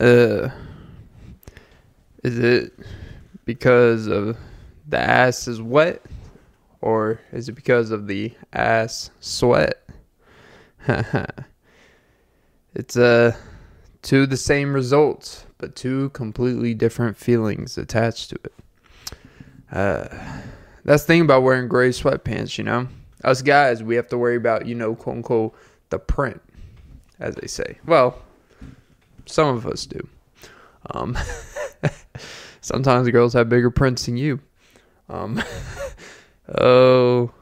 Uh, is it because of the ass is wet, or is it because of the ass sweat? it's uh two the same results, but two completely different feelings attached to it. Uh, that's the thing about wearing gray sweatpants, you know. Us guys, we have to worry about, you know, quote unquote, the print, as they say. Well, some of us do. Um, sometimes the girls have bigger prints than you. Um, oh,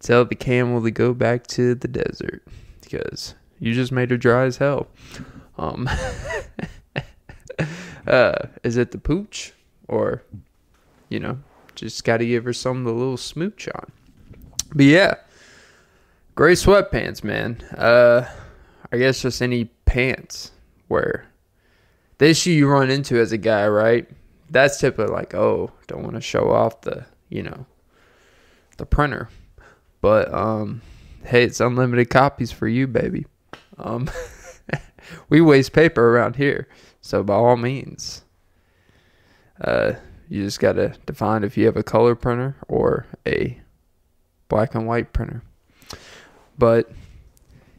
tell the camel to go back to the desert because you just made her dry as hell. Um, uh, is it the pooch or, you know, just got to give her some the little smooch on. But yeah, gray sweatpants, man. Uh, I guess just any pants where the issue you run into as a guy, right? That's typically like, oh, don't want to show off the, you know, the printer. But um, hey, it's unlimited copies for you, baby. Um, we waste paper around here, so by all means, uh, you just gotta define if you have a color printer or a black and white printer. But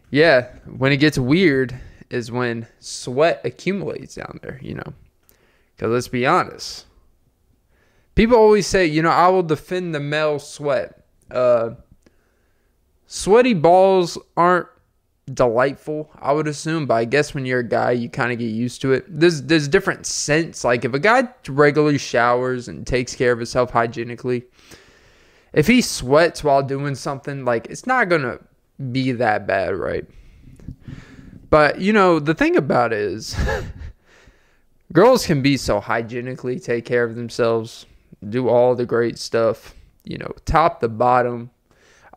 yeah, when it gets weird is when sweat accumulates down there, you know. Because let's be honest. People always say, you know, I will defend the male sweat. Uh, sweaty balls aren't delightful, I would assume, but I guess when you're a guy, you kind of get used to it. There's there's different scents. Like if a guy regularly showers and takes care of himself hygienically, if he sweats while doing something, like it's not gonna be that bad, right? But you know, the thing about it is girls can be so hygienically take care of themselves, do all the great stuff, you know, top to bottom,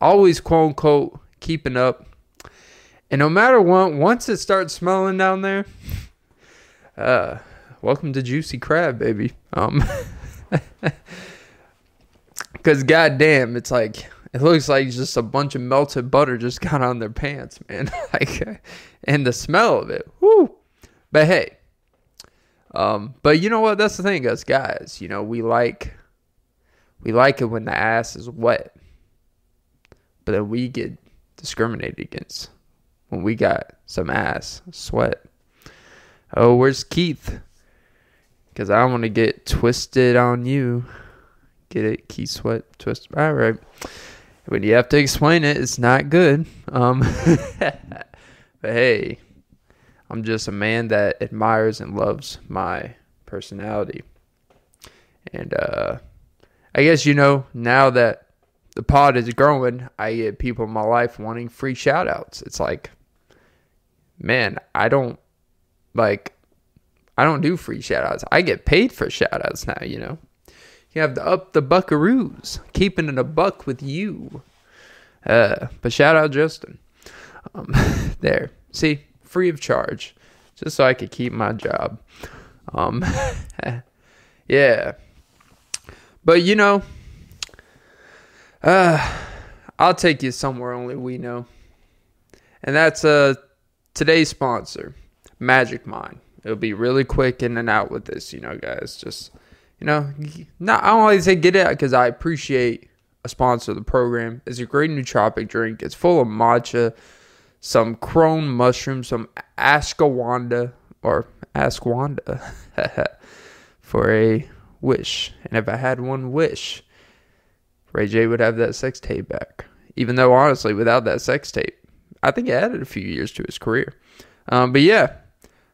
always quote unquote keeping up and no matter what, once it starts smelling down there, uh, welcome to Juicy Crab, baby. Um, because goddamn, it's like it looks like just a bunch of melted butter just got on their pants, man. like, and the smell of it, whoo. But hey, um, but you know what? That's the thing, us guys. You know, we like we like it when the ass is wet, but then we get discriminated against when we got some ass sweat. Oh, where's Keith? Because I want to get twisted on you. Get it? Keith Sweat twist. All right. When you have to explain it, it's not good. Um, but hey, I'm just a man that admires and loves my personality. And uh, I guess, you know, now that the pod is growing, I get people in my life wanting free shout outs. It's like, man, I don't like I don't do free shout outs. I get paid for shout outs now, you know. You have to up the buckaroos, keeping it a buck with you. Uh, but shout out Justin. Um, there. See, free of charge. Just so I could keep my job. Um, yeah. But you know, uh, I'll take you somewhere only we know. And that's uh today's sponsor, Magic Mind. It'll be really quick in and out with this, you know, guys. Just, you know, not, I don't like to say get it because I appreciate a sponsor of the program. It's a great nootropic drink. It's full of matcha, some crone mushroom, some ashwagandha or ashwagandha for a wish. And if I had one wish, Ray J would have that sex tape back. Even though, honestly, without that sex tape, I think it added a few years to his career. Um, but yeah,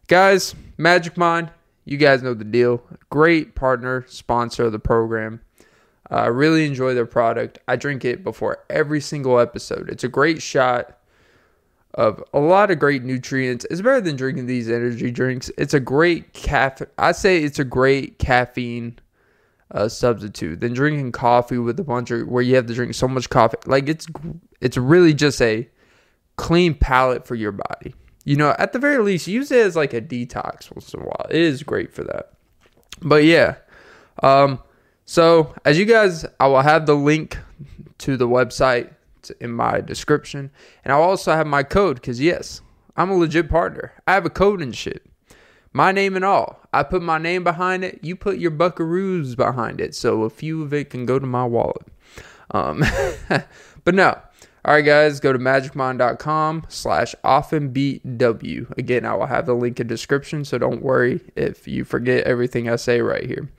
guys, Magic Mind, you guys know the deal. Great partner, sponsor of the program. Uh, I uh, really enjoy their product. I drink it before every single episode. It's a great shot of a lot of great nutrients. It's better than drinking these energy drinks. It's a great caffeine. I say it's a great caffeine uh, substitute than drinking coffee with a bunch of where you have to drink so much coffee. Like it's it's really just a clean palate for your body. You know, at the very least, use it as like a detox once in a while. It is great for that. But yeah. Um, so as you guys, I will have the link to the website in my description. And I'll also have my code because yes, I'm a legit partner. I have a code and shit. my name and all. I put my name behind it. You put your buckaroos behind it. So a few of it can go to my wallet. Um, but no. All right, guys, go to magicmind.com slash offnbeatw. Again, I will have the link in description, so don't worry if you forget everything I say right here.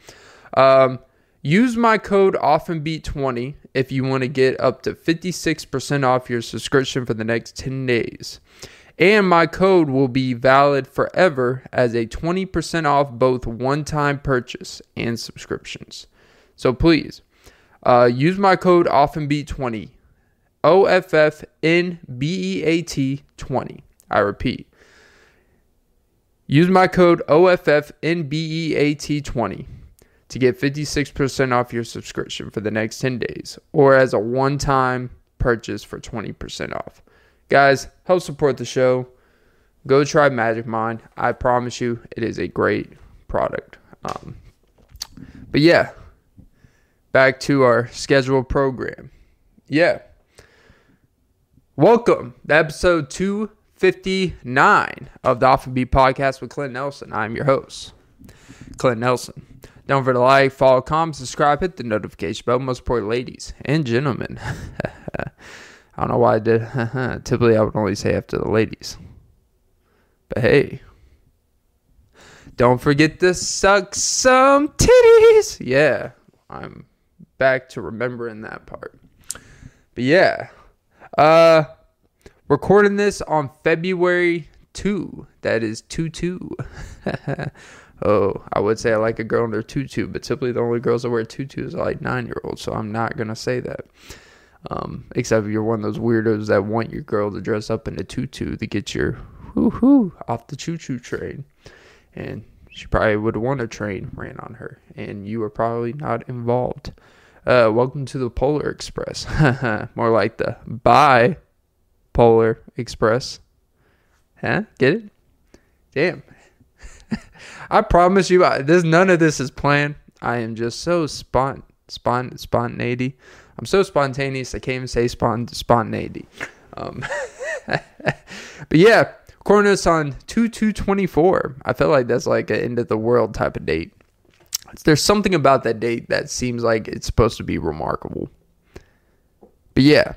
Um, use my code OFFNBEAT20 if you want to get up to 56% off your subscription for the next 10 days. And my code will be valid forever as a 20% off both one time purchase and subscriptions. So please uh, use my code OFFNBEAT20. O F F N B E A T 20. I repeat. Use my code OFFNBEAT20 to get 56% off your subscription for the next 10 days or as a one time purchase for 20% off. Guys, help support the show. Go try Magic Mind. I promise you, it is a great product. Um, but yeah, back to our scheduled program. Yeah. Welcome to episode 259 of the Off and Beat podcast with Clint Nelson. I'm your host, Clint Nelson. Don't forget to like, follow, comment, subscribe, hit the notification bell. Most important, ladies and gentlemen. I don't know why I did. Typically, I would only say after the ladies. But hey, don't forget to suck some titties. Yeah, I'm back to remembering that part. But yeah, uh, recording this on February 2. That is 2 2. oh, I would say I like a girl in their tutu, but typically the only girls that wear tutus are like nine year olds, so I'm not going to say that. Um, except if you're one of those weirdos that want your girl to dress up in a tutu to get your whoo hoo off the choo choo train. And she probably would won a train ran on her, and you were probably not involved. Uh, welcome to the Polar Express. More like the Bye Polar Express. Huh? Get it? Damn. I promise you, I, this none of this is planned. I am just so spont, spont, spontaneity. I'm so spontaneous. I can't even say spont, spontaneity. Um, but yeah, Cornus on 2224. I feel like that's like an end of the world type of date. There's something about that date that seems like it's supposed to be remarkable. But yeah,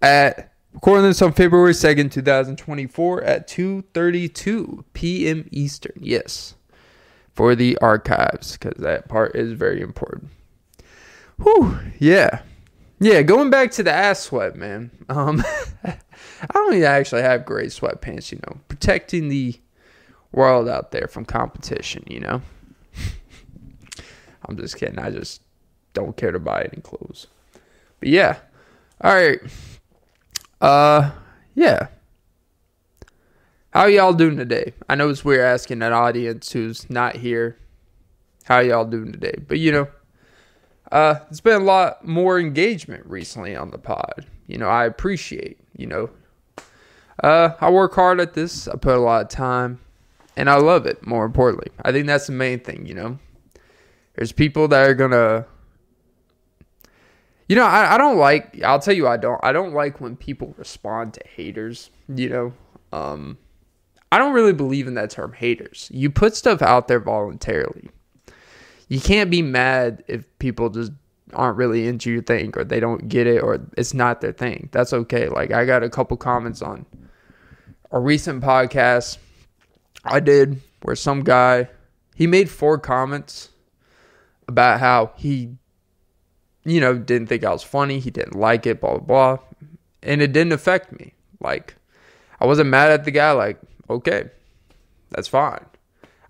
at recording this on February 2nd, 2024 at 2:32 p.m. Eastern. Yes. For the archives cuz that part is very important. Whew, yeah. Yeah, going back to the ass sweat, man. Um, I don't actually have great sweatpants, you know, protecting the world out there from competition, you know. I'm just kidding. I just don't care to buy any clothes. But yeah. All right. Uh, yeah. How y'all doing today? I know it's weird asking an audience who's not here. How y'all doing today? But you know, uh, it's been a lot more engagement recently on the pod. You know, I appreciate, you know, uh, I work hard at this. I put a lot of time and I love it more importantly. I think that's the main thing, you know. There's people that are to you know, I, I don't like I'll tell you I don't I don't like when people respond to haters, you know. Um I don't really believe in that term haters. You put stuff out there voluntarily you can't be mad if people just aren't really into your thing or they don't get it or it's not their thing. That's okay. Like I got a couple comments on a recent podcast I did where some guy he made four comments about how he you know didn't think I was funny, he didn't like it, blah blah blah. And it didn't affect me. Like I wasn't mad at the guy like, okay, that's fine.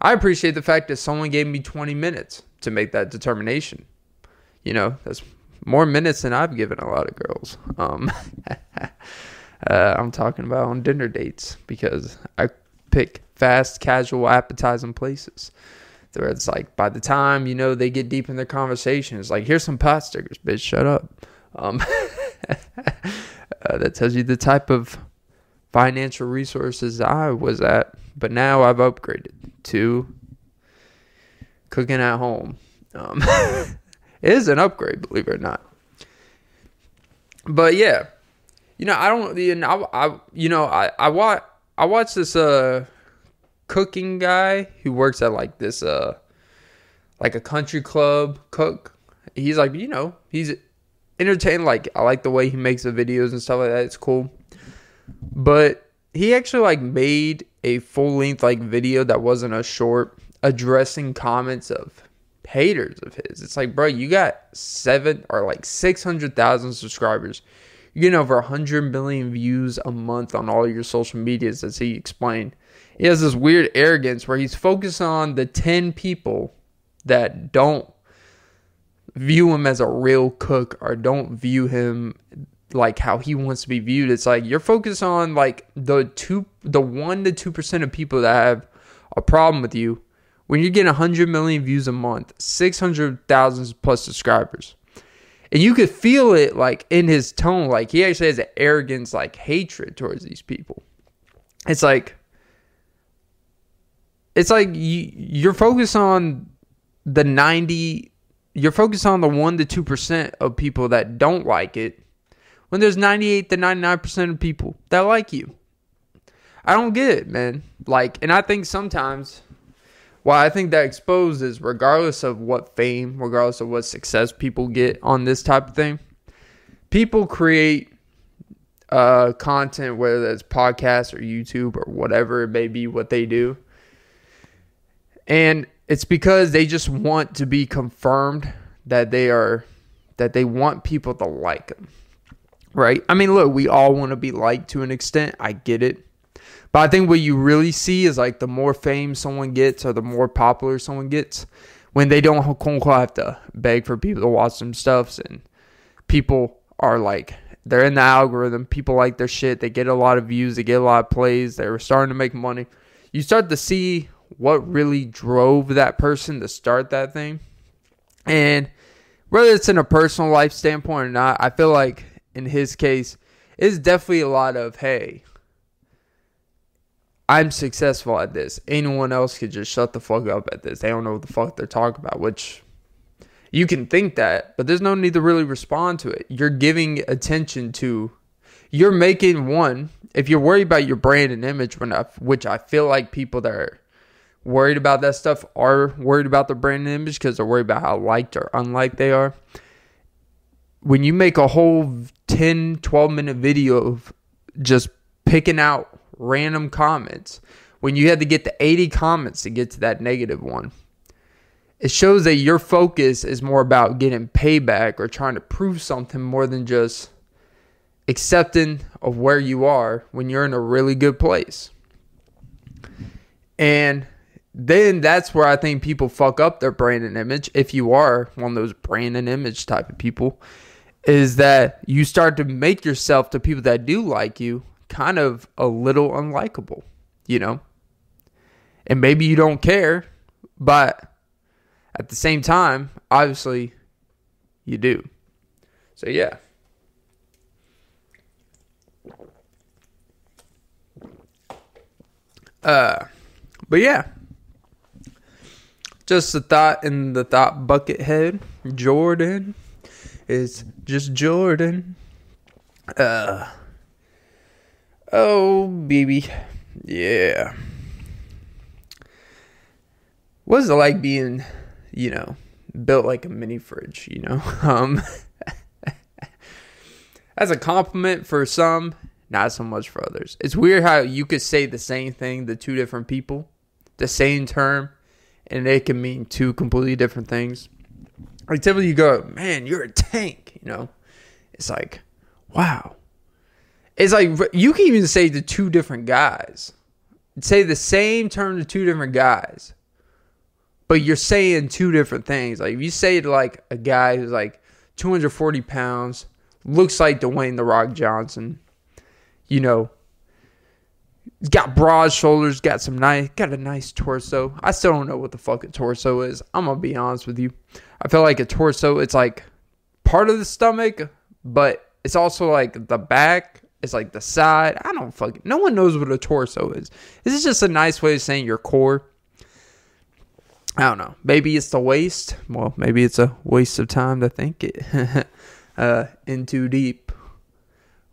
I appreciate the fact that someone gave me 20 minutes to make that determination. You know, that's more minutes than I've given a lot of girls. Um, uh, I'm talking about on dinner dates because I pick fast, casual, appetizing places. Where it's like by the time you know they get deep in their conversation, it's like here's some pot stickers, bitch, shut up. Um, uh, that tells you the type of financial resources I was at, but now I've upgraded to cooking at home. Um, it is an upgrade, believe it or not. But yeah, you know, I don't, you know, I, I you know, I, I watch, I watched this uh cooking guy who works at like this uh like a country club cook. He's like, you know, he's entertaining. Like I like the way he makes the videos and stuff like that. It's cool. But he actually like made a full length like video that wasn't a short addressing comments of haters of his. It's like, bro, you got seven or like six hundred thousand subscribers. You're getting over hundred million views a month on all your social medias, as he explained. He has this weird arrogance where he's focused on the ten people that don't view him as a real cook or don't view him like how he wants to be viewed. It's like you're focused on like the two, the one to two percent of people that have a problem with you. When you're getting 100 million views a month, 600,000 plus subscribers, and you could feel it like in his tone, like he actually has an arrogance, like hatred towards these people. It's like, it's like you, you're focused on the 90 you're focused on the 1 to 2% of people that don't like it when there's 98 to 99% of people that like you. I don't get it, man. Like, and I think sometimes why I think that exposes, regardless of what fame, regardless of what success people get on this type of thing, people create uh, content, whether that's podcasts or YouTube or whatever it may be, what they do. And it's because they just want to be confirmed that they are that they want people to like them. Right? I mean, look, we all want to be liked to an extent. I get it. But I think what you really see is like the more fame someone gets or the more popular someone gets, when they don't quote unquote have to beg for people to watch some stuffs and people are like they're in the algorithm, people like their shit, they get a lot of views, they get a lot of plays, they're starting to make money. You start to see what really drove that person to start that thing. And whether it's in a personal life standpoint or not, I feel like in his case, it's definitely a lot of, hey, I'm successful at this. Anyone else could just shut the fuck up at this. They don't know what the fuck they're talking about, which you can think that, but there's no need to really respond to it. You're giving attention to, you're making one, if you're worried about your brand and image, which I feel like people that are worried about that stuff are worried about their brand image because they're worried about how liked or unliked they are. When you make a whole 10, 12 minute video of just picking out random comments, when you had to get to 80 comments to get to that negative one, it shows that your focus is more about getting payback or trying to prove something more than just accepting of where you are when you're in a really good place. And then that's where I think people fuck up their brand and image. If you are one of those brand and image type of people, is that you start to make yourself to people that do like you kind of a little unlikable, you know? And maybe you don't care, but at the same time, obviously you do. So, yeah. Uh, but yeah, just a thought in the thought bucket head. Jordan is just Jordan. Uh oh baby. Yeah. What's it like being, you know, built like a mini fridge, you know? Um as a compliment for some, not so much for others. It's weird how you could say the same thing to two different people, the same term, and it can mean two completely different things. Like typically you go, man, you're a tank, you know. It's like, wow. It's like you can even say to two different guys. Say the same term to two different guys. But you're saying two different things. Like if you say to like a guy who's like 240 pounds, looks like Dwayne the Rock Johnson, you know, He's got broad shoulders, got some nice, got a nice torso. I still don't know what the fuck a torso is. I'm gonna be honest with you. I feel like a torso, it's like part of the stomach, but it's also like the back. It's like the side. I don't fucking. No one knows what a torso is. This is just a nice way of saying your core. I don't know. Maybe it's the waist. Well, maybe it's a waste of time to think it. uh, in too deep.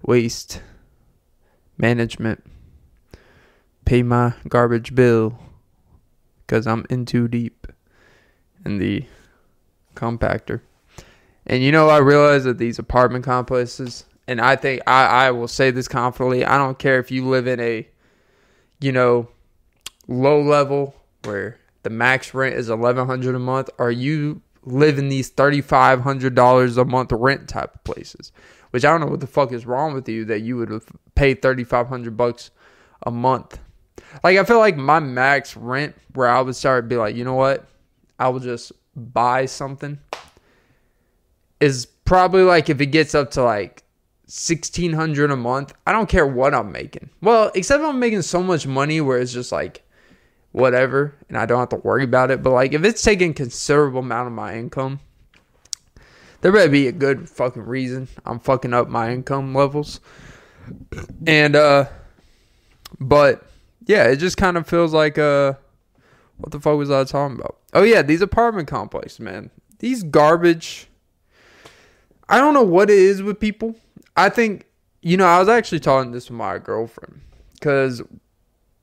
Waste management pay my garbage bill. because I'm in too deep in the compactor. And you know, I realize that these apartment complexes, and I think I, I will say this confidently. I don't care if you live in a, you know, low level where the max rent is eleven hundred a month, or you live in these thirty five hundred dollars a month rent type of places. Which I don't know what the fuck is wrong with you that you would pay thirty five hundred bucks a month. Like I feel like my max rent where I would start be like, you know what? I will just buy something is probably like if it gets up to like 1600 a month i don't care what i'm making well except i'm making so much money where it's just like whatever and i don't have to worry about it but like if it's taking considerable amount of my income there better be a good fucking reason i'm fucking up my income levels and uh but yeah it just kind of feels like uh what the fuck was i talking about oh yeah these apartment complexes man these garbage I don't know what it is with people. I think, you know, I was actually talking this with my girlfriend because,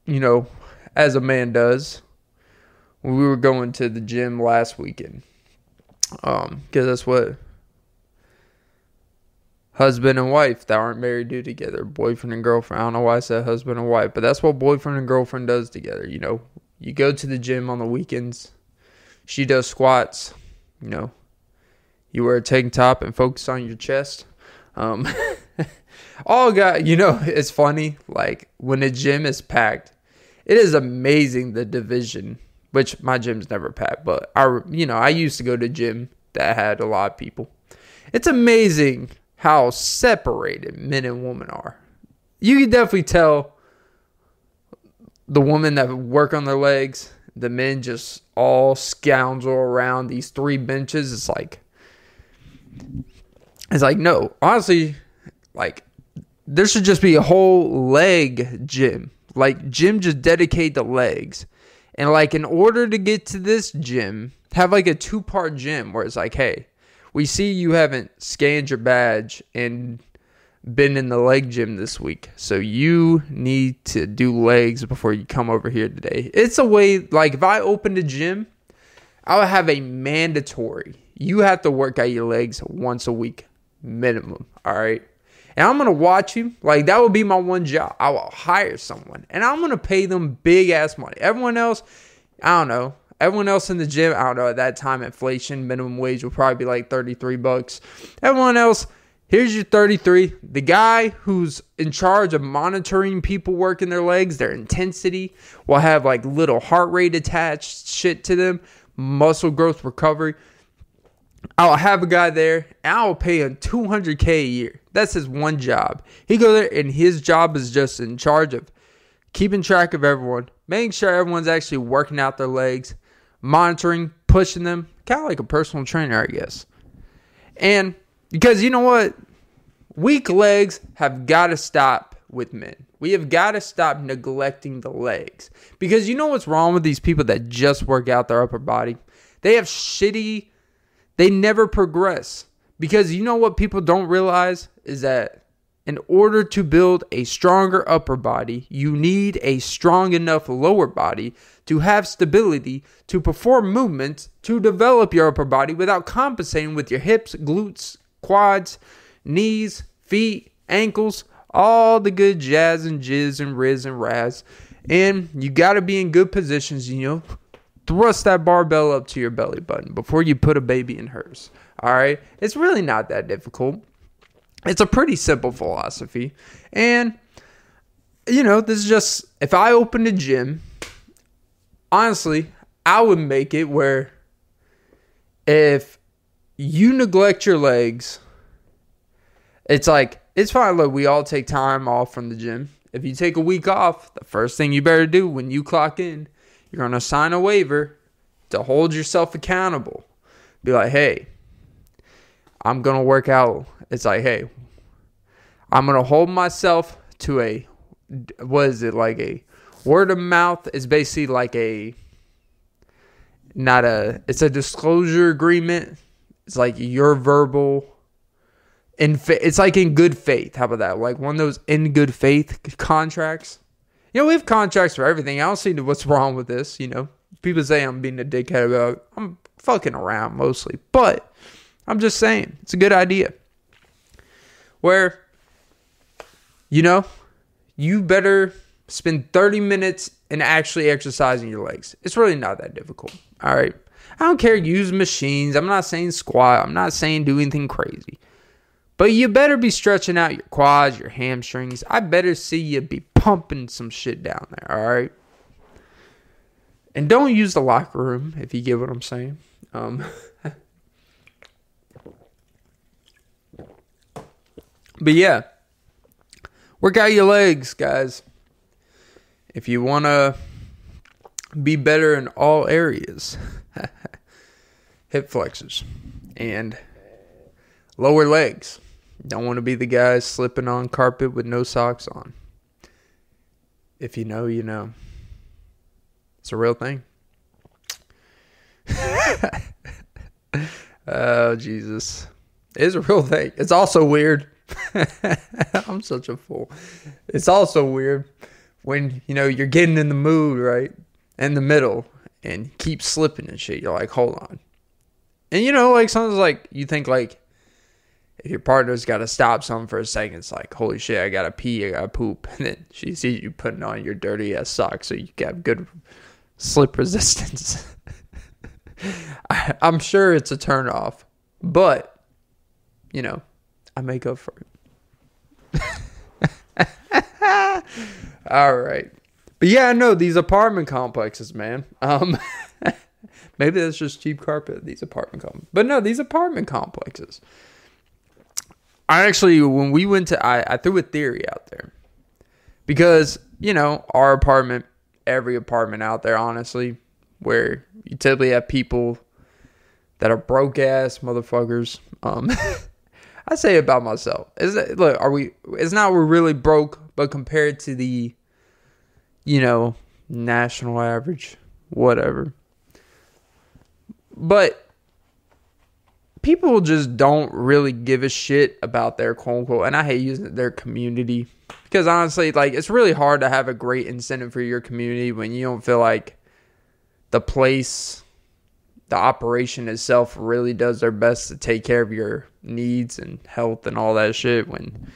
you know, as a man does, we were going to the gym last weekend, um, because that's what husband and wife that aren't married do together, boyfriend and girlfriend. I don't know why I said husband and wife, but that's what boyfriend and girlfriend does together. You know, you go to the gym on the weekends. She does squats, you know, you wear a tank top and focus on your chest. Um, all got you know it's funny like when a gym is packed, it is amazing the division. Which my gym's never packed, but I you know I used to go to a gym that had a lot of people. It's amazing how separated men and women are. You can definitely tell the women that work on their legs, the men just all scoundrel around these three benches. It's like it's like, no, honestly, like there should just be a whole leg gym. Like gym just dedicate the legs. And like in order to get to this gym, have like a two part gym where it's like, hey, we see you haven't scanned your badge and been in the leg gym this week. So you need to do legs before you come over here today. It's a way like if I opened a gym, I would have a mandatory you have to work out your legs once a week minimum. All right. And I'm gonna watch you. Like that would be my one job. I will hire someone, and I'm gonna pay them big ass money. Everyone else, I don't know. Everyone else in the gym, I don't know. At that time, inflation minimum wage will probably be like 33 bucks. Everyone else, here's your 33. The guy who's in charge of monitoring people working their legs, their intensity, will have like little heart rate attached shit to them, muscle growth recovery. I'll have a guy there and I'll pay him 200K a year. That's his one job. He go there and his job is just in charge of keeping track of everyone, making sure everyone's actually working out their legs, monitoring, pushing them, kind of like a personal trainer, I guess. And because you know what? Weak legs have got to stop with men. We have got to stop neglecting the legs. Because you know what's wrong with these people that just work out their upper body? They have shitty they never progress. Because you know what people don't realize is that in order to build a stronger upper body, you need a strong enough lower body to have stability to perform movements to develop your upper body without compensating with your hips, glutes, quads, knees, feet, ankles, all the good jazz and jizz and riz and raz. And you got to be in good positions, you know, thrust that barbell up to your belly button before you put a baby in hers. All right? It's really not that difficult. It's a pretty simple philosophy. And, you know, this is just, if I opened a gym, honestly, I would make it where if you neglect your legs, it's like, it's fine. Look, we all take time off from the gym. If you take a week off, the first thing you better do when you clock in you're going to sign a waiver to hold yourself accountable. Be like, hey, I'm going to work out. It's like, hey, I'm to hold myself to a, what is it, like a word of mouth is basically like a, not a, it's a disclosure agreement. It's like your verbal, in fa- it's like in good faith. How about that? Like one of those in good faith contracts. You know, we have contracts for everything. I don't see what's wrong with this. You know, people say I'm being a dickhead about. I'm fucking around mostly, but I'm just saying it's a good idea. Where, you know, you better spend 30 minutes in actually exercising your legs. It's really not that difficult. All right. I don't care. Use machines. I'm not saying squat. I'm not saying do anything crazy. But you better be stretching out your quads, your hamstrings. I better see you be pumping some shit down there, all right? And don't use the locker room if you get what I'm saying. Um, but yeah, work out your legs, guys. If you want to be better in all areas, hip flexors and lower legs. Don't want to be the guy slipping on carpet with no socks on. If you know, you know. It's a real thing. oh, Jesus. It is a real thing. It's also weird. I'm such a fool. It's also weird when, you know, you're getting in the mood, right? In the middle and keep slipping and shit. You're like, hold on. And you know, like sometimes like you think like if your partner's got to stop something for a second, it's like, holy shit, I gotta pee, I gotta poop, and then she sees you putting on your dirty ass socks, so you have good slip resistance. I, I'm sure it's a turn off, but you know, I make up for it. All right. But yeah, I know these apartment complexes, man. Um, maybe that's just cheap carpet. These apartment complexes, but no, these apartment complexes. I actually, when we went to, I, I threw a theory out there because you know our apartment, every apartment out there, honestly, where you typically have people that are broke ass motherfuckers. Um, I say about myself. Is that, look, are we? It's not we're really broke, but compared to the, you know, national average, whatever. But people just don't really give a shit about their quote unquote, and I hate using their community because honestly, like it's really hard to have a great incentive for your community when you don't feel like the place, the operation itself really does their best to take care of your needs and health and all that shit. When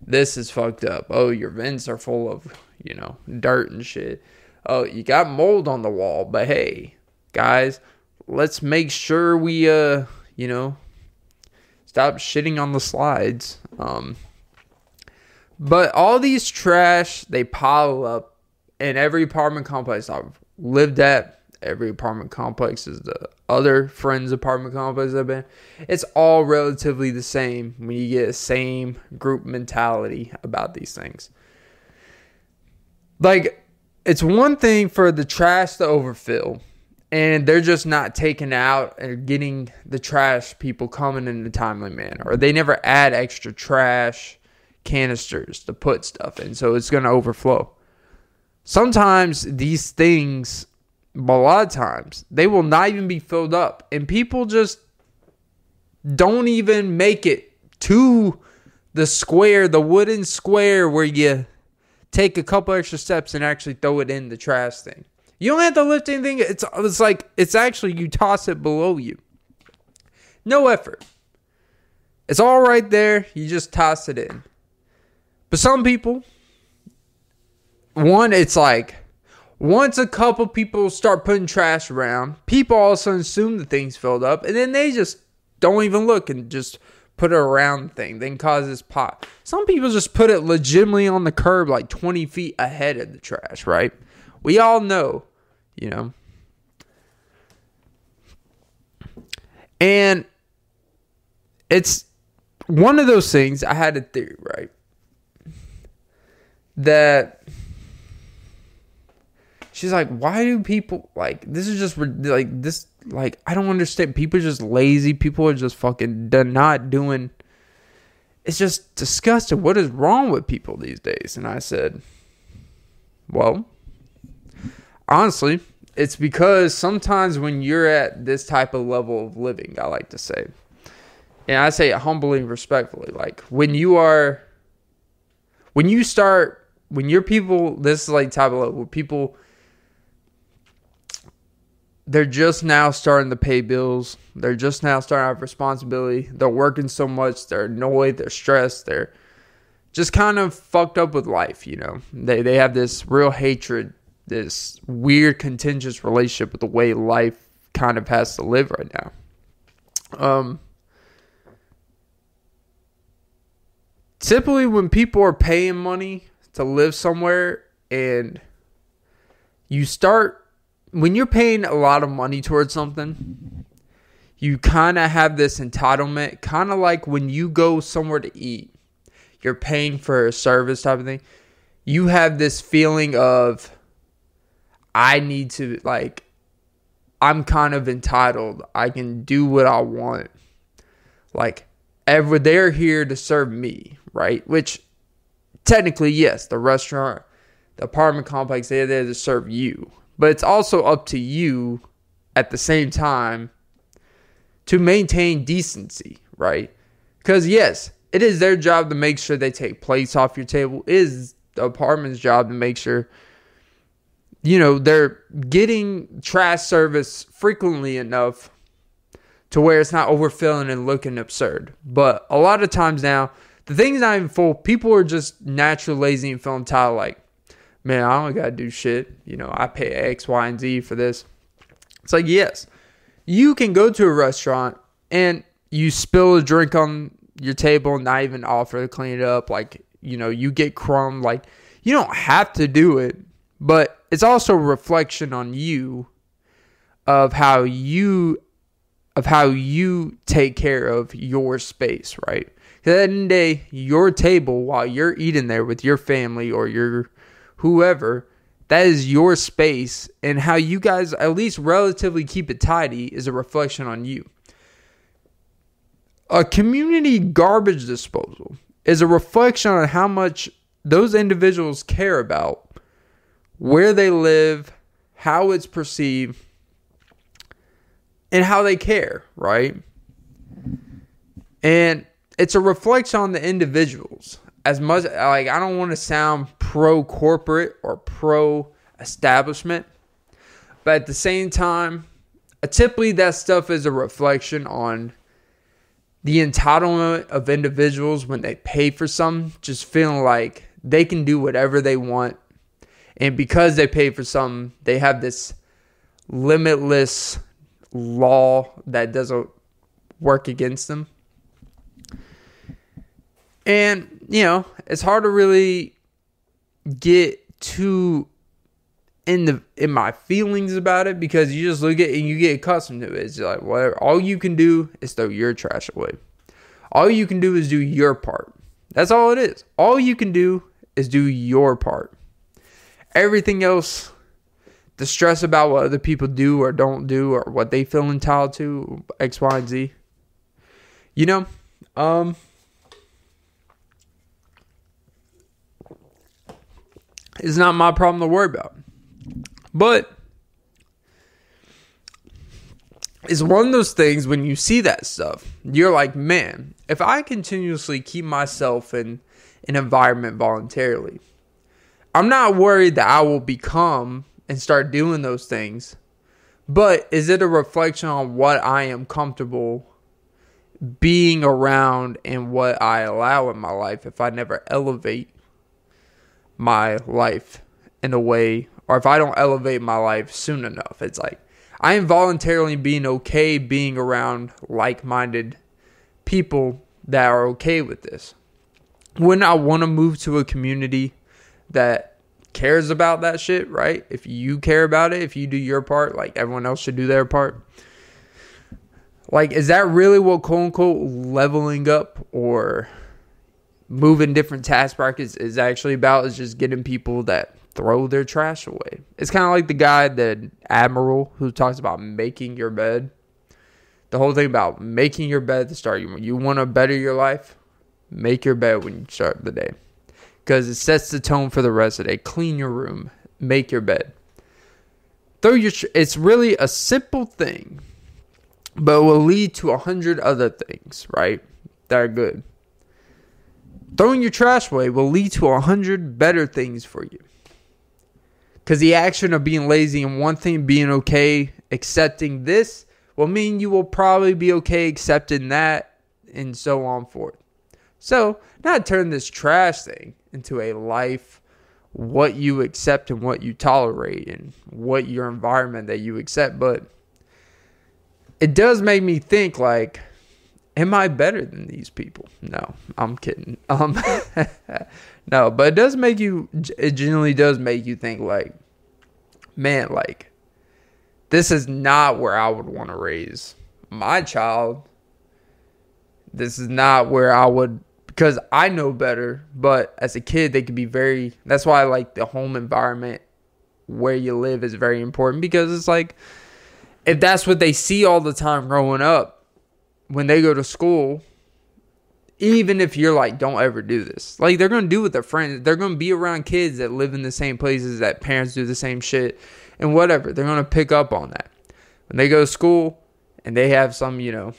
this is fucked up, oh, your vents are full of you know dirt and shit. Oh, you got mold on the wall, but hey, guys, let's make sure we uh you know, stop shitting on the slides. Um, but all these trash, they pile up in every apartment complex I've lived at. Every apartment complex is the other friends' apartment complex I've been. It's all relatively the same when you get the same group mentality about these things. Like, it's one thing for the trash to overfill and they're just not taking out and getting the trash people coming in a timely manner, or they never add extra trash canisters to put stuff in, so it's going to overflow. Sometimes these things, a lot of times, they will not even be filled up, and people just don't even make it to the square, the wooden square where you take a couple extra steps and actually throw it in the trash thing. You don't have to lift anything. It's it's like it's actually you toss it below you. No effort. It's all right there. You just toss it in. But some people, one, it's like once a couple people start putting trash around, people all of a sudden assume the thing's filled up, and then they just don't even look and just put it around the thing, then causes pot. Some people just put it legitimately on the curb, like 20 feet ahead of the trash, right? We all know you know? And it's one of those things I had a theory, right? That she's like, why do people like this is just like this like I don't understand. People are just lazy. People are just fucking not doing it's just disgusting. What is wrong with people these days? And I said, well, honestly, it's because sometimes when you're at this type of level of living, I like to say, and I say it humbly and respectfully, like when you are, when you start, when you're people, this is like type of level people they're just now starting to pay bills. They're just now starting to have responsibility. They're working so much. They're annoyed. They're stressed. They're just kind of fucked up with life, you know. They they have this real hatred, this weird contentious relationship with the way life kind of has to live right now. Um typically when people are paying money to live somewhere and you start when you're paying a lot of money towards something you kind of have this entitlement kind of like when you go somewhere to eat you're paying for a service type of thing you have this feeling of i need to like i'm kind of entitled i can do what i want like ever they're here to serve me right? Which technically, yes, the restaurant, the apartment complex, they're there to serve you. But it's also up to you at the same time to maintain decency, right? Because, yes, it is their job to make sure they take plates off your table. It is the apartment's job to make sure, you know, they're getting trash service frequently enough to where it's not overfilling and looking absurd. But a lot of times now, the thing's not even full. People are just naturally lazy and feeling tired. Like, man, I don't gotta do shit. You know, I pay X, Y, and Z for this. It's like, yes, you can go to a restaurant and you spill a drink on your table and not even offer to clean it up. Like, you know, you get crumb. Like, you don't have to do it, but it's also a reflection on you of how you of how you take care of your space, right? At the end of the day, your table while you're eating there with your family or your whoever, that is your space. And how you guys at least relatively keep it tidy is a reflection on you. A community garbage disposal is a reflection on how much those individuals care about where they live, how it's perceived, and how they care, right? And it's a reflection on the individuals as much like I don't want to sound pro corporate or pro establishment, but at the same time, typically that stuff is a reflection on the entitlement of individuals when they pay for something, just feeling like they can do whatever they want. And because they pay for something, they have this limitless law that doesn't work against them. And, you know, it's hard to really get too in the in my feelings about it because you just look at it and you get accustomed to it. It's like whatever. All you can do is throw your trash away. All you can do is do your part. That's all it is. All you can do is do your part. Everything else, the stress about what other people do or don't do or what they feel entitled to, X, Y, and Z. You know, um, is not my problem to worry about. But it's one of those things when you see that stuff, you're like, man, if I continuously keep myself in an environment voluntarily, I'm not worried that I will become and start doing those things. But is it a reflection on what I am comfortable being around and what I allow in my life if I never elevate my life in a way, or if I don't elevate my life soon enough. It's like I am voluntarily being okay being around like minded people that are okay with this. When I want to move to a community that cares about that shit, right? If you care about it, if you do your part, like everyone else should do their part. Like, is that really what quote unquote leveling up or moving different task brackets is actually about is just getting people that throw their trash away. It's kind of like the guy, the admiral, who talks about making your bed. The whole thing about making your bed to start. You, you want to better your life? Make your bed when you start the day. Because it sets the tone for the rest of the day. Clean your room. Make your bed. Throw your. It's really a simple thing, but will lead to a hundred other things, right? That are good. Throwing your trash away will lead to a hundred better things for you. Because the action of being lazy and one thing, being okay accepting this, will mean you will probably be okay accepting that, and so on forth. So, not turn this trash thing into a life, what you accept and what you tolerate, and what your environment that you accept, but it does make me think like, am I better than these people? No, I'm kidding. Um, no, but it does make you. It genuinely does make you think like, man, like, this is not where I would want to raise my child. This is not where I would because I know better. But as a kid, they could be very. That's why I like the home environment where you live is very important because it's like if that's what they see all the time growing up, when they go to school, even if you're like, don't ever do this, like they're gonna do with their friends. They're gonna be around kids that live in the same places that parents do the same shit and whatever. They're gonna pick up on that when they go to school and they have some, you know,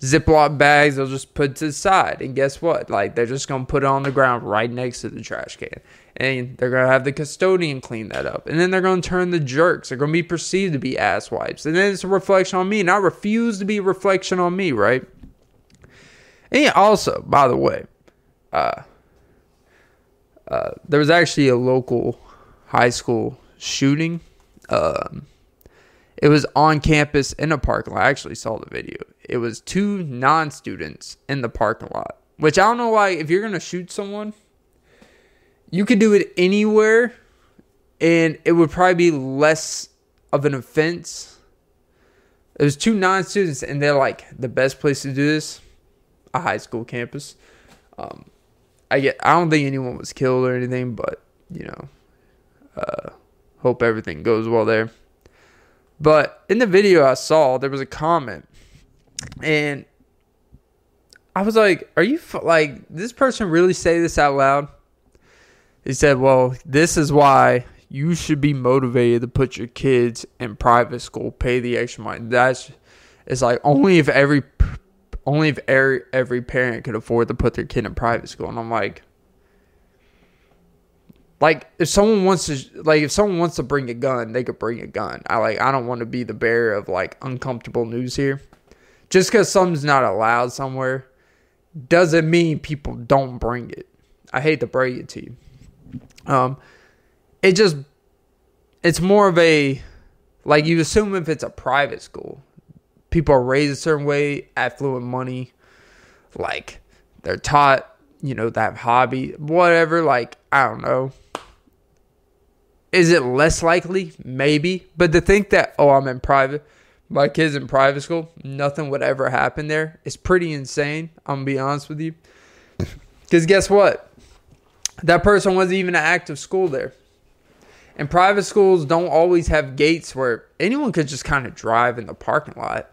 Ziploc bags. They'll just put to the side, and guess what? Like they're just gonna put it on the ground right next to the trash can and they're gonna have the custodian clean that up, and then they're gonna turn the jerks. They're gonna be perceived to be ass wipes, and then it's a reflection on me, and I refuse to be a reflection on me, right? And also, by the way, uh, uh, there was actually a local high school shooting. Um, it was on campus in a parking lot. I actually saw the video. It was two non-students in the parking lot. Which I don't know why. If you're gonna shoot someone, you could do it anywhere and it would probably be less of an offense. There's two non students, and they're like the best place to do this, a high school campus. Um, I get. I don't think anyone was killed or anything, but you know, uh, hope everything goes well there. But in the video I saw, there was a comment, and I was like, "Are you like this person really say this out loud?" He said, "Well, this is why you should be motivated to put your kids in private school, pay the extra money. That's it's like only if every only if every every parent could afford to put their kid in private school." And I'm like, like if someone wants to like if someone wants to bring a gun, they could bring a gun. I like I don't want to be the bearer of like uncomfortable news here. Just because something's not allowed somewhere doesn't mean people don't bring it. I hate to break it to you. Um, it just it's more of a like you assume if it's a private school, people are raised a certain way, affluent money, like they're taught, you know, that hobby, whatever. Like I don't know. Is it less likely? Maybe, but to think that oh, I'm in private, my kids in private school, nothing would ever happen there. It's pretty insane. I'm gonna be honest with you. Because guess what? That person wasn't even an active school there. And private schools don't always have gates where anyone could just kind of drive in the parking lot.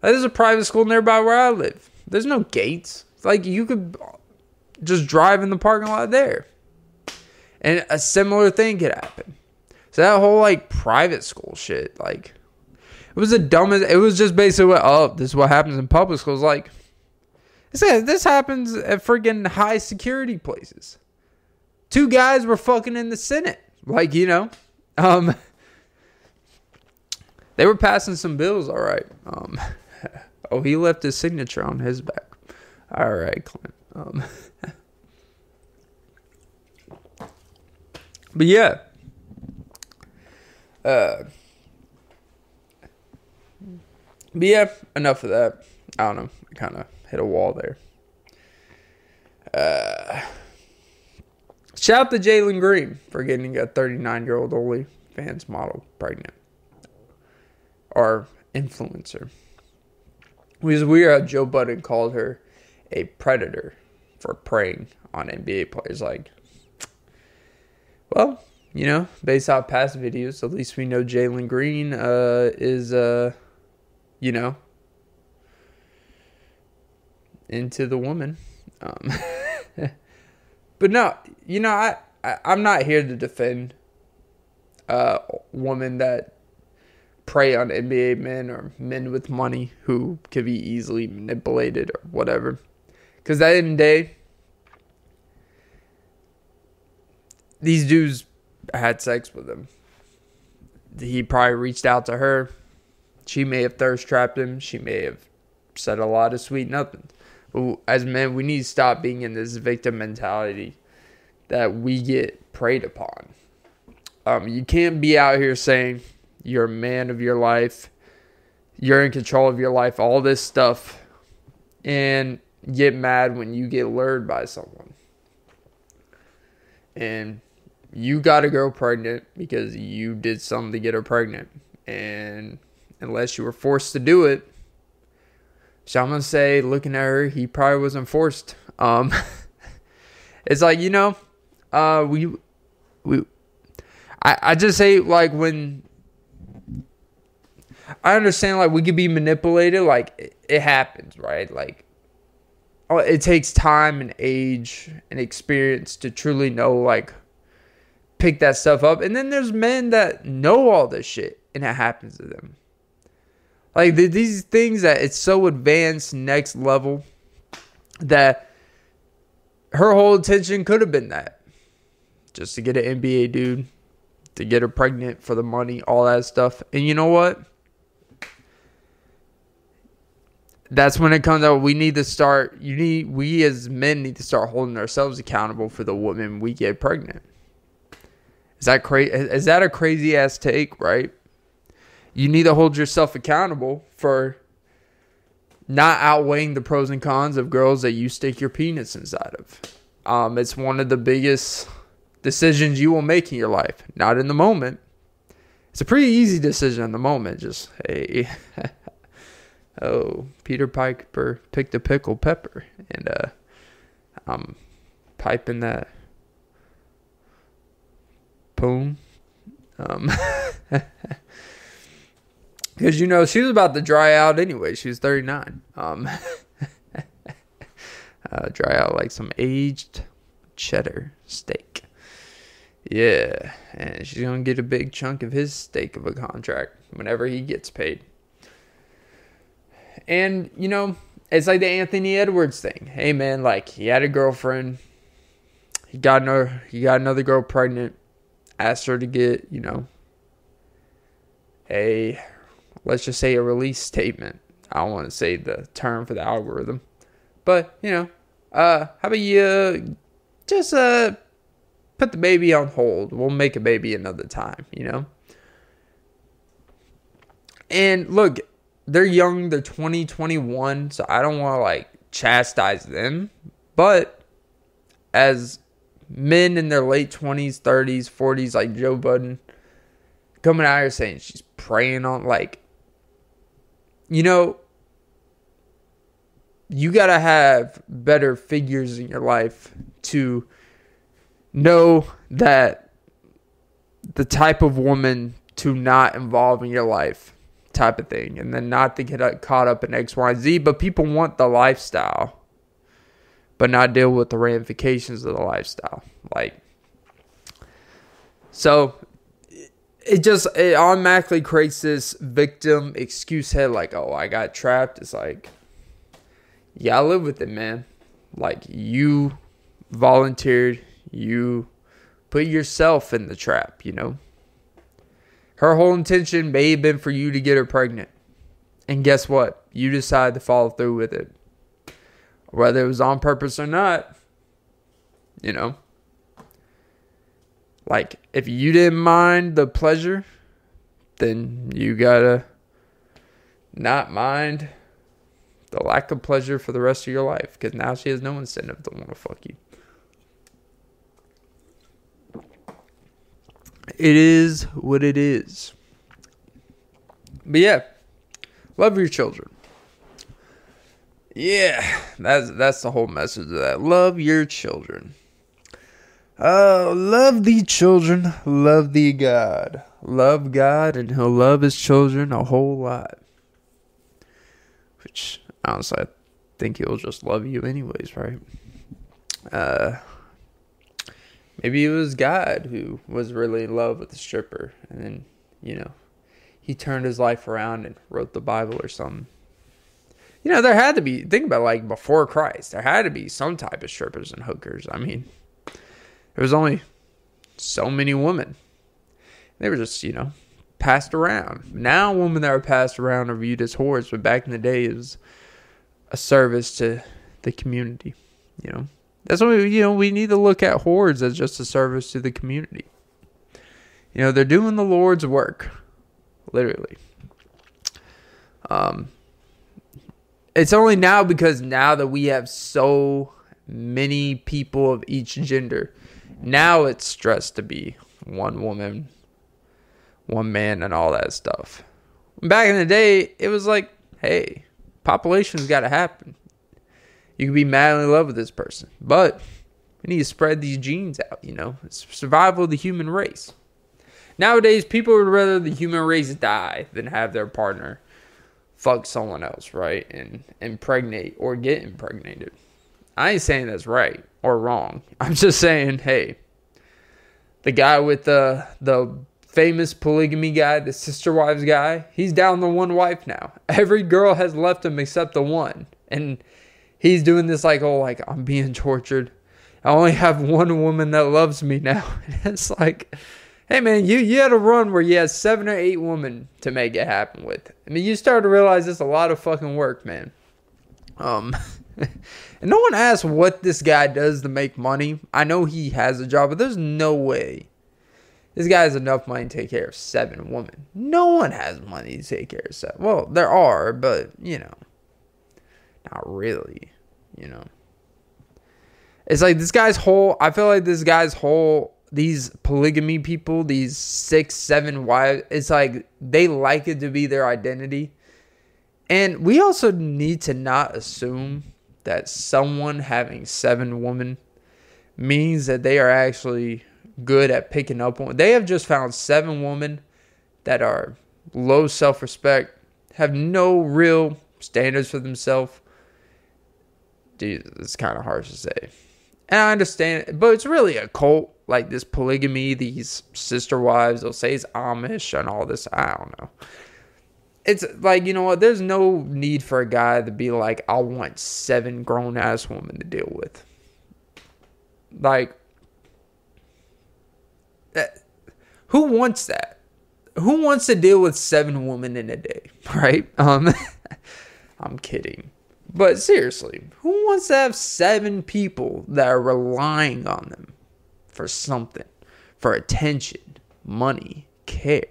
There's a private school nearby where I live. There's no gates. It's like you could just drive in the parking lot there. And a similar thing could happen. So that whole like private school shit, like it was the dumbest it was just basically what, oh, this is what happens in public schools. Like this happens at freaking high security places. Two guys were fucking in the Senate. Like, you know, um, they were passing some bills, all right. Um, oh, he left his signature on his back. All right, Clint. Um, but yeah. Uh, but yeah, enough of that. I don't know. Kind of hit a wall there. Uh, shout out to Jalen Green for getting a 39 year old OnlyFans model pregnant or influencer. It was weird how Joe Budden called her a predator for preying on NBA players. Like, well, you know, based off past videos, at least we know Jalen Green uh, is, uh, you know, into the woman. Um, but no, you know, I, I I'm not here to defend uh women that prey on NBA men or men with money who could be easily manipulated or whatever. Because at the end of the day, these dudes had sex with him. He probably reached out to her. She may have thirst trapped him. She may have said a lot of sweet nothings. As men, we need to stop being in this victim mentality that we get preyed upon. Um, you can't be out here saying you're a man of your life, you're in control of your life, all this stuff, and get mad when you get lured by someone. And you got a girl pregnant because you did something to get her pregnant. And unless you were forced to do it, so I'm gonna say, looking at her, he probably wasn't forced. Um, it's like you know, uh, we, we, I, I just say like when I understand like we could be manipulated, like it, it happens, right? Like oh, it takes time and age and experience to truly know like pick that stuff up. And then there's men that know all this shit and it happens to them. Like the, these things that it's so advanced, next level, that her whole intention could have been that, just to get an NBA dude, to get her pregnant for the money, all that stuff. And you know what? That's when it comes out. We need to start. You need. We as men need to start holding ourselves accountable for the women we get pregnant. Is that crazy? Is that a crazy ass take? Right? You need to hold yourself accountable for not outweighing the pros and cons of girls that you stick your penis inside of. Um, it's one of the biggest decisions you will make in your life. Not in the moment. It's a pretty easy decision in the moment. Just hey, oh, Peter Piper picked a pickle pepper, and uh, I'm piping that boom. Um, because you know she was about to dry out anyway. She was 39. Um, uh, dry out like some aged cheddar steak. Yeah, and she's gonna get a big chunk of his steak of a contract whenever he gets paid. And you know, it's like the Anthony Edwards thing. Hey man, like he had a girlfriend, he got another, he got another girl pregnant, asked her to get, you know, a let's just say a release statement. I don't want to say the term for the algorithm, but you know, uh, how about you just uh put the baby on hold? We'll make a baby another time, you know. And look, they're young, they're 20, 21, so I don't want to like chastise them, but as men in their late 20s, 30s, 40s, like Joe Budden, coming out here saying she's preying on like you know, you got to have better figures in your life to know that the type of woman to not involve in your life type of thing and then not to get caught up in X, Y, Z. But people want the lifestyle, but not deal with the ramifications of the lifestyle. Like, so it just it automatically creates this victim excuse head like oh i got trapped. It's like yeah i live with it man. Like you volunteered you put yourself in the trap you know? Her whole intention may have been for you to get her pregnant. And guess what? You decide to follow through with it. Whether it was on purpose or not you know like, if you didn't mind the pleasure, then you gotta not mind the lack of pleasure for the rest of your life because now she has no incentive to want to fuck you. It is what it is. But yeah, love your children. Yeah, that's that's the whole message of that. Love your children. Oh, love thee, children. Love thee, God. Love God, and He'll love His children a whole lot. Which, honestly, I think He'll just love you, anyways, right? Uh, maybe it was God who was really in love with the stripper, and then, you know, He turned his life around and wrote the Bible or something. You know, there had to be, think about like before Christ, there had to be some type of strippers and hookers. I mean, there was only so many women. They were just, you know, passed around. Now women that are passed around are viewed as whores, but back in the day it was a service to the community. You know. That's why we, you know we need to look at whores as just a service to the community. You know, they're doing the Lord's work. Literally. Um it's only now because now that we have so many people of each gender, now it's stressed to be one woman, one man, and all that stuff. Back in the day, it was like, hey, population's got to happen. You can be madly in love with this person, but we need to spread these genes out. You know, it's survival of the human race. Nowadays, people would rather the human race die than have their partner fuck someone else, right? And impregnate or get impregnated. I ain't saying that's right or wrong. I'm just saying, hey, the guy with the the famous polygamy guy, the sister wives guy, he's down to one wife now. Every girl has left him except the one. And he's doing this like, oh, like I'm being tortured. I only have one woman that loves me now. it's like, hey man, you you had a run where you had seven or eight women to make it happen with. I mean, you start to realize it's a lot of fucking work, man. Um, and no one asks what this guy does to make money. I know he has a job, but there's no way this guy has enough money to take care of seven women. No one has money to take care of seven. Well, there are, but you know, not really. You know, it's like this guy's whole. I feel like this guy's whole. These polygamy people, these six, seven wives. It's like they like it to be their identity. And we also need to not assume that someone having seven women means that they are actually good at picking up on. They have just found seven women that are low self respect, have no real standards for themselves. Dude, it's kind of harsh to say. And I understand, but it's really a cult like this polygamy, these sister wives. They'll say it's Amish and all this. I don't know. It's like, you know what? There's no need for a guy to be like, I want seven grown ass women to deal with. Like, that, who wants that? Who wants to deal with seven women in a day, right? Um, I'm kidding. But seriously, who wants to have seven people that are relying on them for something? For attention, money, care,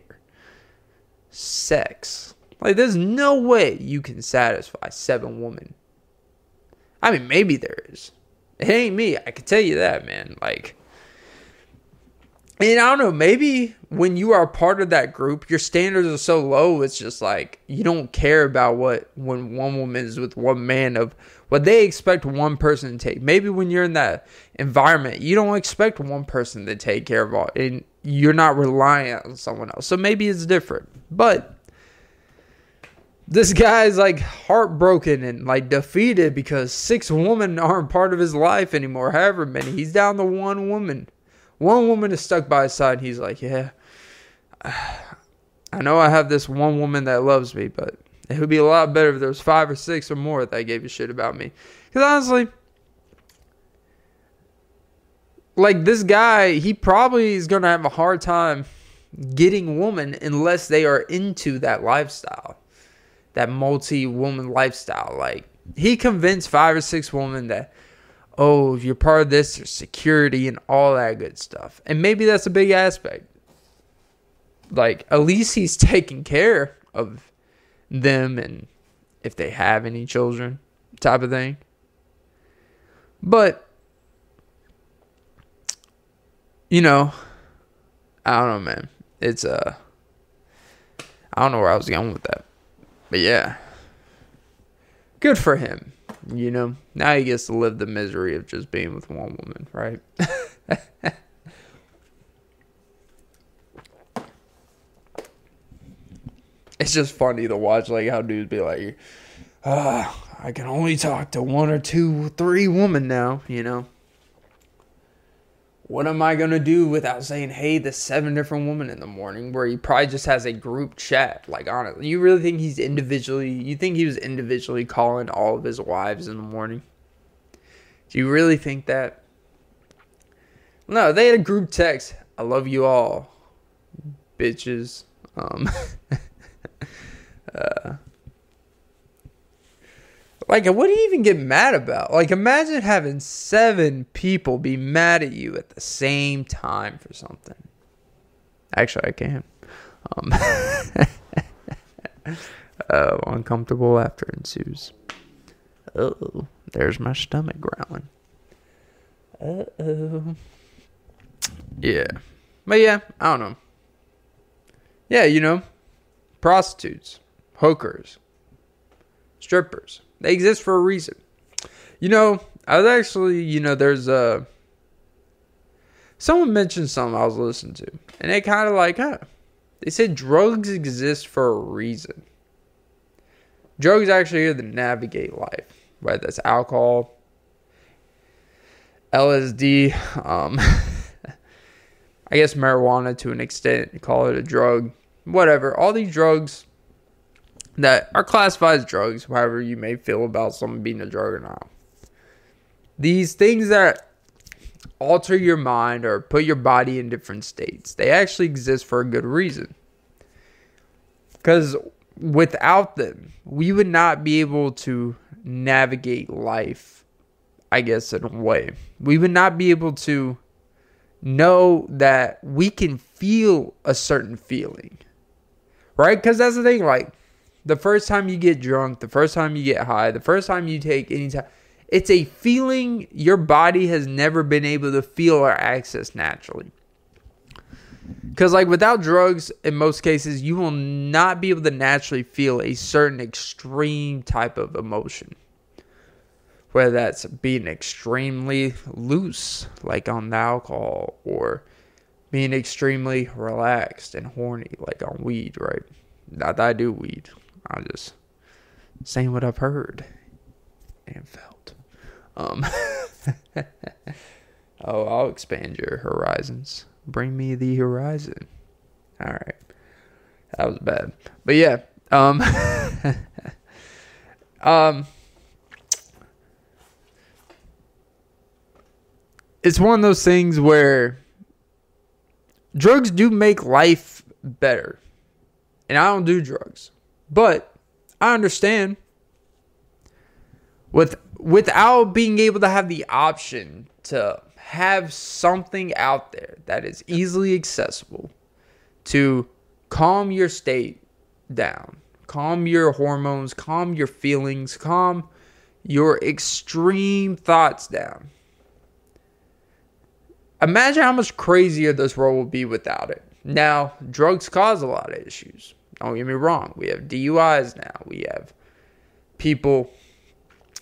sex. Like, there's no way you can satisfy seven women. I mean, maybe there is. It ain't me. I can tell you that, man. Like, and I don't know, maybe when you are part of that group, your standards are so low, it's just like you don't care about what when one woman is with one man of what they expect one person to take. Maybe when you're in that environment, you don't expect one person to take care of all, and you're not reliant on someone else. So maybe it's different. But this guy's like heartbroken and like defeated because six women aren't part of his life anymore. However many, he's down to one woman. One woman is stuck by his side. he's like, yeah, I know I have this one woman that loves me, but it would be a lot better if there was five or six or more that gave a shit about me. Because honestly, like this guy, he probably is gonna have a hard time getting woman unless they are into that lifestyle, that multi-woman lifestyle. Like he convinced five or six women that oh, if you're part of this, there's security and all that good stuff. And maybe that's a big aspect. Like, at least he's taking care of them and if they have any children, type of thing. But, you know, I don't know, man. It's, uh, I don't know where I was going with that. But yeah, good for him. You know, now he gets to live the misery of just being with one woman, right? it's just funny to watch, like how dudes be like, ah, I can only talk to one or two, three women now, you know what am I gonna do without saying hey the seven different women in the morning where he probably just has a group chat like honestly you really think he's individually you think he was individually calling all of his wives in the morning do you really think that no they had a group text I love you all, bitches. Um, uh, like, what do you even get mad about? Like, imagine having seven people be mad at you at the same time for something. Actually, I can. Um, uh, uncomfortable laughter ensues. Oh, there's my stomach growling. Uh oh. Yeah. But yeah, I don't know. Yeah, you know, prostitutes, hookers, strippers. They exist for a reason. You know, I was actually, you know, there's a. Someone mentioned something I was listening to, and they kind of like, huh. They said drugs exist for a reason. Drugs actually here to navigate life, right? that's alcohol, LSD, um, I guess marijuana to an extent, call it a drug, whatever. All these drugs that are classified as drugs, however you may feel about something being a drug or not. These things that alter your mind or put your body in different states, they actually exist for a good reason. Because without them, we would not be able to navigate life, I guess, in a way. We would not be able to know that we can feel a certain feeling. Right? Because that's the thing, like, the first time you get drunk, the first time you get high, the first time you take any time, it's a feeling your body has never been able to feel or access naturally. Because, like, without drugs, in most cases, you will not be able to naturally feel a certain extreme type of emotion. Whether that's being extremely loose, like on the alcohol, or being extremely relaxed and horny, like on weed, right? Not that I do weed. I'm just saying what I've heard and felt. Um, oh, I'll expand your horizons. Bring me the horizon. All right, that was bad, but yeah. Um, um, it's one of those things where drugs do make life better, and I don't do drugs. But I understand with without being able to have the option to have something out there that is easily accessible to calm your state down, calm your hormones, calm your feelings, calm your extreme thoughts down. Imagine how much crazier this world would be without it. Now, drugs cause a lot of issues. Don't get me wrong. We have DUIs now. We have people,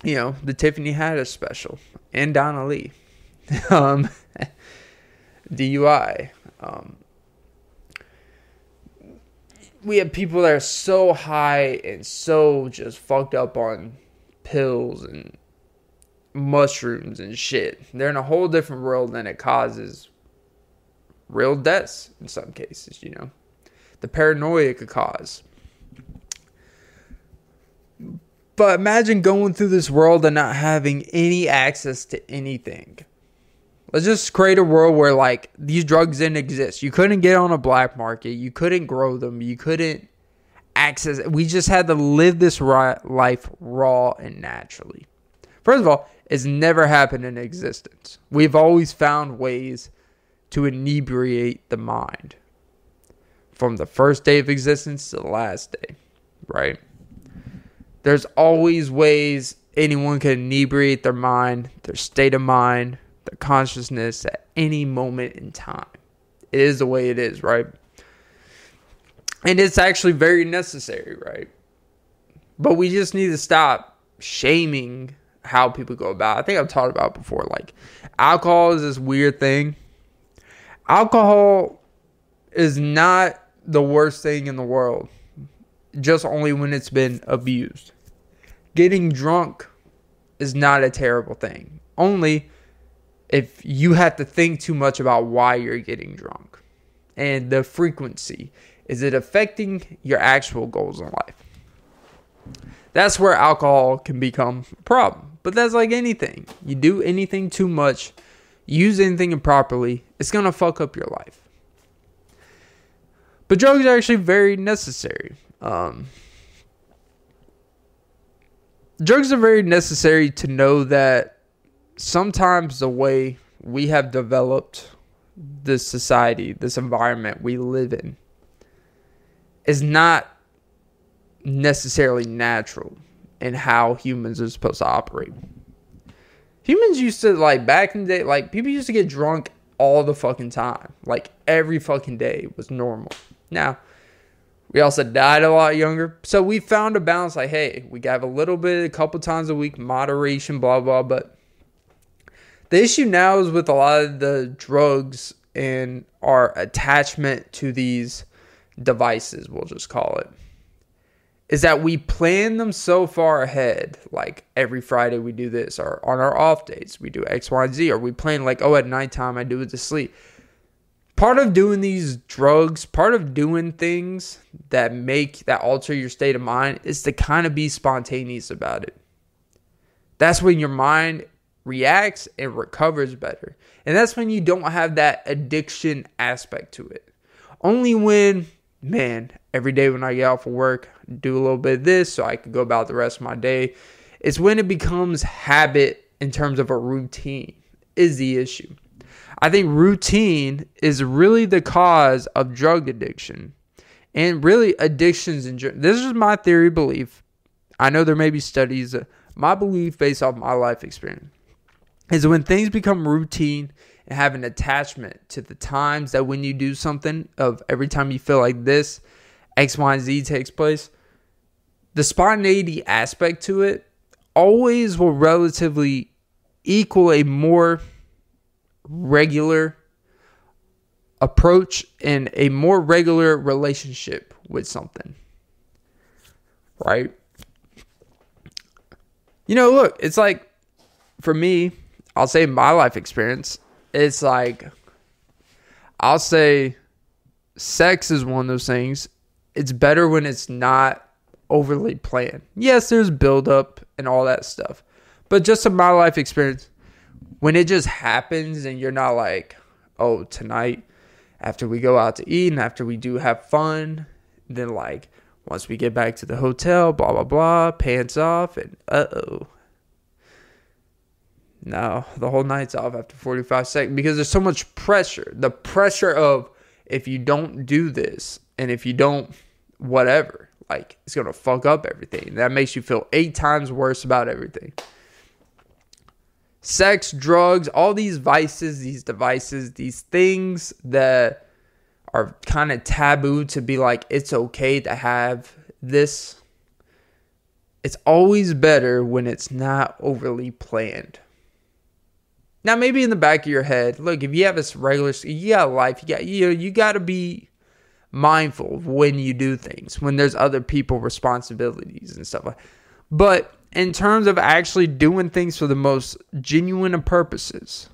you know, the Tiffany Haddish special and Donna Lee. um, DUI. Um, we have people that are so high and so just fucked up on pills and mushrooms and shit. They're in a whole different world than it causes real deaths in some cases, you know the paranoia it could cause. But imagine going through this world and not having any access to anything. Let's just create a world where like these drugs didn't exist. You couldn't get on a black market. You couldn't grow them. You couldn't access. We just had to live this life raw and naturally. First of all, it's never happened in existence. We've always found ways to inebriate the mind from the first day of existence to the last day, right? There's always ways anyone can inebriate their mind, their state of mind, their consciousness at any moment in time. It is the way it is, right? And it's actually very necessary, right? But we just need to stop shaming how people go about. It. I think I've talked about before. Like, alcohol is this weird thing. Alcohol is not the worst thing in the world, just only when it's been abused. Getting drunk is not a terrible thing, only if you have to think too much about why you're getting drunk and the frequency. Is it affecting your actual goals in life? That's where alcohol can become a problem. But that's like anything. You do anything too much, use anything improperly, it's going to fuck up your life. But drugs are actually very necessary. Um, drugs are very necessary to know that sometimes the way we have developed this society, this environment we live in, is not necessarily natural in how humans are supposed to operate. Humans used to like back in the day, like people used to get drunk all the fucking time. Like every fucking day was normal. Now, we also died a lot younger. So we found a balance like, hey, we have a little bit, a couple times a week, moderation, blah, blah. But the issue now is with a lot of the drugs and our attachment to these devices, we'll just call it, is that we plan them so far ahead. Like every Friday we do this, or on our off days we do X, Y, and Z, or we plan like, oh, at nighttime I do it to sleep part of doing these drugs, part of doing things that make that alter your state of mind is to kind of be spontaneous about it. That's when your mind reacts and recovers better. And that's when you don't have that addiction aspect to it. Only when, man, every day when I get off of work, do a little bit of this so I can go about the rest of my day. It's when it becomes habit in terms of a routine is the issue. I think routine is really the cause of drug addiction and really addictions in general. This is my theory belief. I know there may be studies. Uh, my belief based off my life experience is when things become routine and have an attachment to the times that when you do something of every time you feel like this X, Y, and Z takes place, the spontaneity aspect to it always will relatively equal a more regular approach and a more regular relationship with something. Right? You know, look, it's like for me, I'll say my life experience, it's like I'll say sex is one of those things. It's better when it's not overly planned. Yes, there's buildup and all that stuff. But just in my life experience, when it just happens and you're not like, oh, tonight after we go out to eat and after we do have fun, then like once we get back to the hotel, blah blah blah, pants off, and uh oh. No, the whole night's off after 45 seconds because there's so much pressure. The pressure of if you don't do this and if you don't whatever, like it's gonna fuck up everything. That makes you feel eight times worse about everything sex, drugs, all these vices, these devices, these things that are kind of taboo to be like, it's okay to have this. It's always better when it's not overly planned. Now, maybe in the back of your head, look, if you have this regular, you got life, you got you, you got to be mindful when you do things, when there's other people responsibilities and stuff like. But in terms of actually doing things for the most genuine of purposes,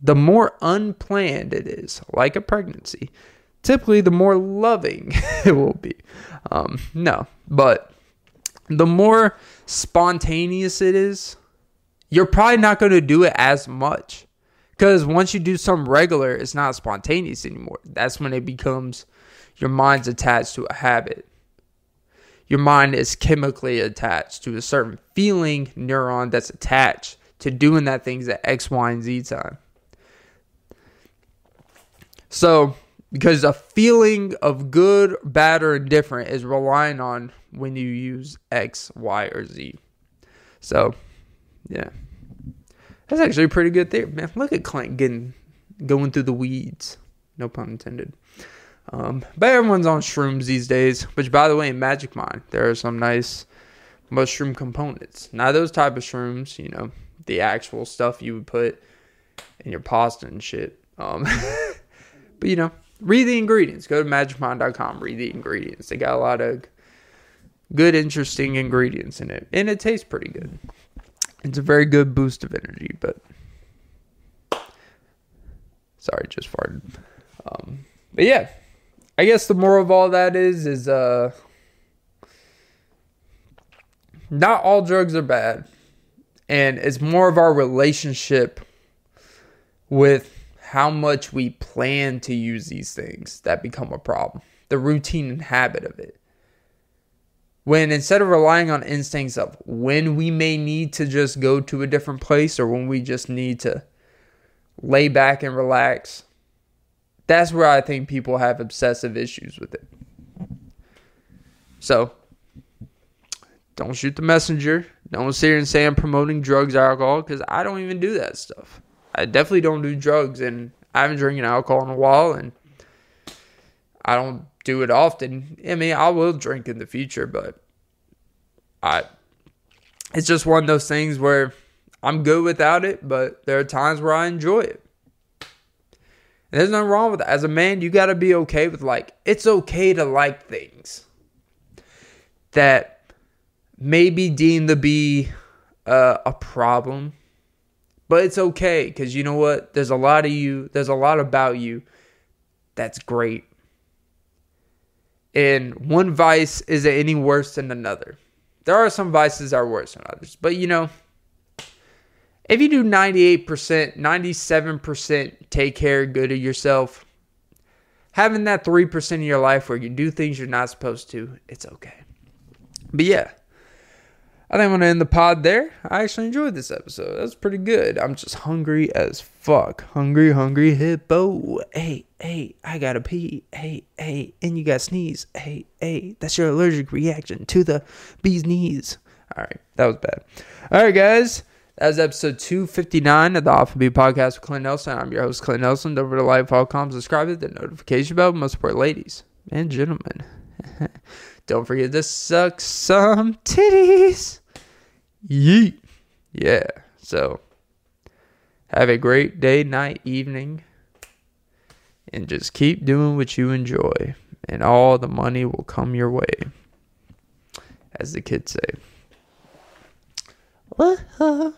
the more unplanned it is, like a pregnancy, typically the more loving it will be. Um, no, but the more spontaneous it is, you're probably not going to do it as much. Because once you do something regular, it's not spontaneous anymore. That's when it becomes your mind's attached to a habit your mind is chemically attached to a certain feeling neuron that's attached to doing that things at X, Y, and Z time. So, because a feeling of good, bad, or indifferent is relying on when you use X, Y, or Z. So, yeah. That's actually a pretty good theory. Man, look at Clint getting going through the weeds. No pun intended. Um, but everyone's on shrooms these days. Which, by the way, in Magic Mind, there are some nice mushroom components. Not those type of shrooms, you know, the actual stuff you would put in your pasta and shit. Um, but you know, read the ingredients. Go to magicmind.com. Read the ingredients. They got a lot of good, interesting ingredients in it, and it tastes pretty good. It's a very good boost of energy. But sorry, just farted. Um, but yeah. I guess the moral of all that is is uh not all drugs are bad. And it's more of our relationship with how much we plan to use these things that become a problem. the routine and habit of it. When instead of relying on instincts of when we may need to just go to a different place or when we just need to lay back and relax, that's where I think people have obsessive issues with it. So, don't shoot the messenger. Don't sit here and say I'm promoting drugs or alcohol because I don't even do that stuff. I definitely don't do drugs and I haven't drinking alcohol in a while and I don't do it often. I mean, I will drink in the future, but I it's just one of those things where I'm good without it, but there are times where I enjoy it. There's nothing wrong with that. As a man, you got to be okay with like it's okay to like things that may be deemed to be uh, a problem, but it's okay because you know what? There's a lot of you. There's a lot about you that's great, and one vice isn't any worse than another. There are some vices that are worse than others, but you know if you do 98%, 97% take care good of yourself, having that 3% of your life where you do things you're not supposed to, it's okay. But yeah, I think I'm going to end the pod there. I actually enjoyed this episode. That was pretty good. I'm just hungry as fuck. Hungry, hungry hippo. Hey, hey, I gotta pee. Hey, hey, and you got sneeze. Hey, hey, that's your allergic reaction to the bee's knees. All right, that was bad. All right, guys. That was episode 259 of the Off Beat Podcast with Clint Nelson. I'm your host, Clint Nelson. Don't forget to like, follow, comment, subscribe to the notification bell. Most support ladies and gentlemen. Don't forget to suck some titties. Yeet. Yeah. So, have a great day, night, evening. And just keep doing what you enjoy. And all the money will come your way. As the kids say. What?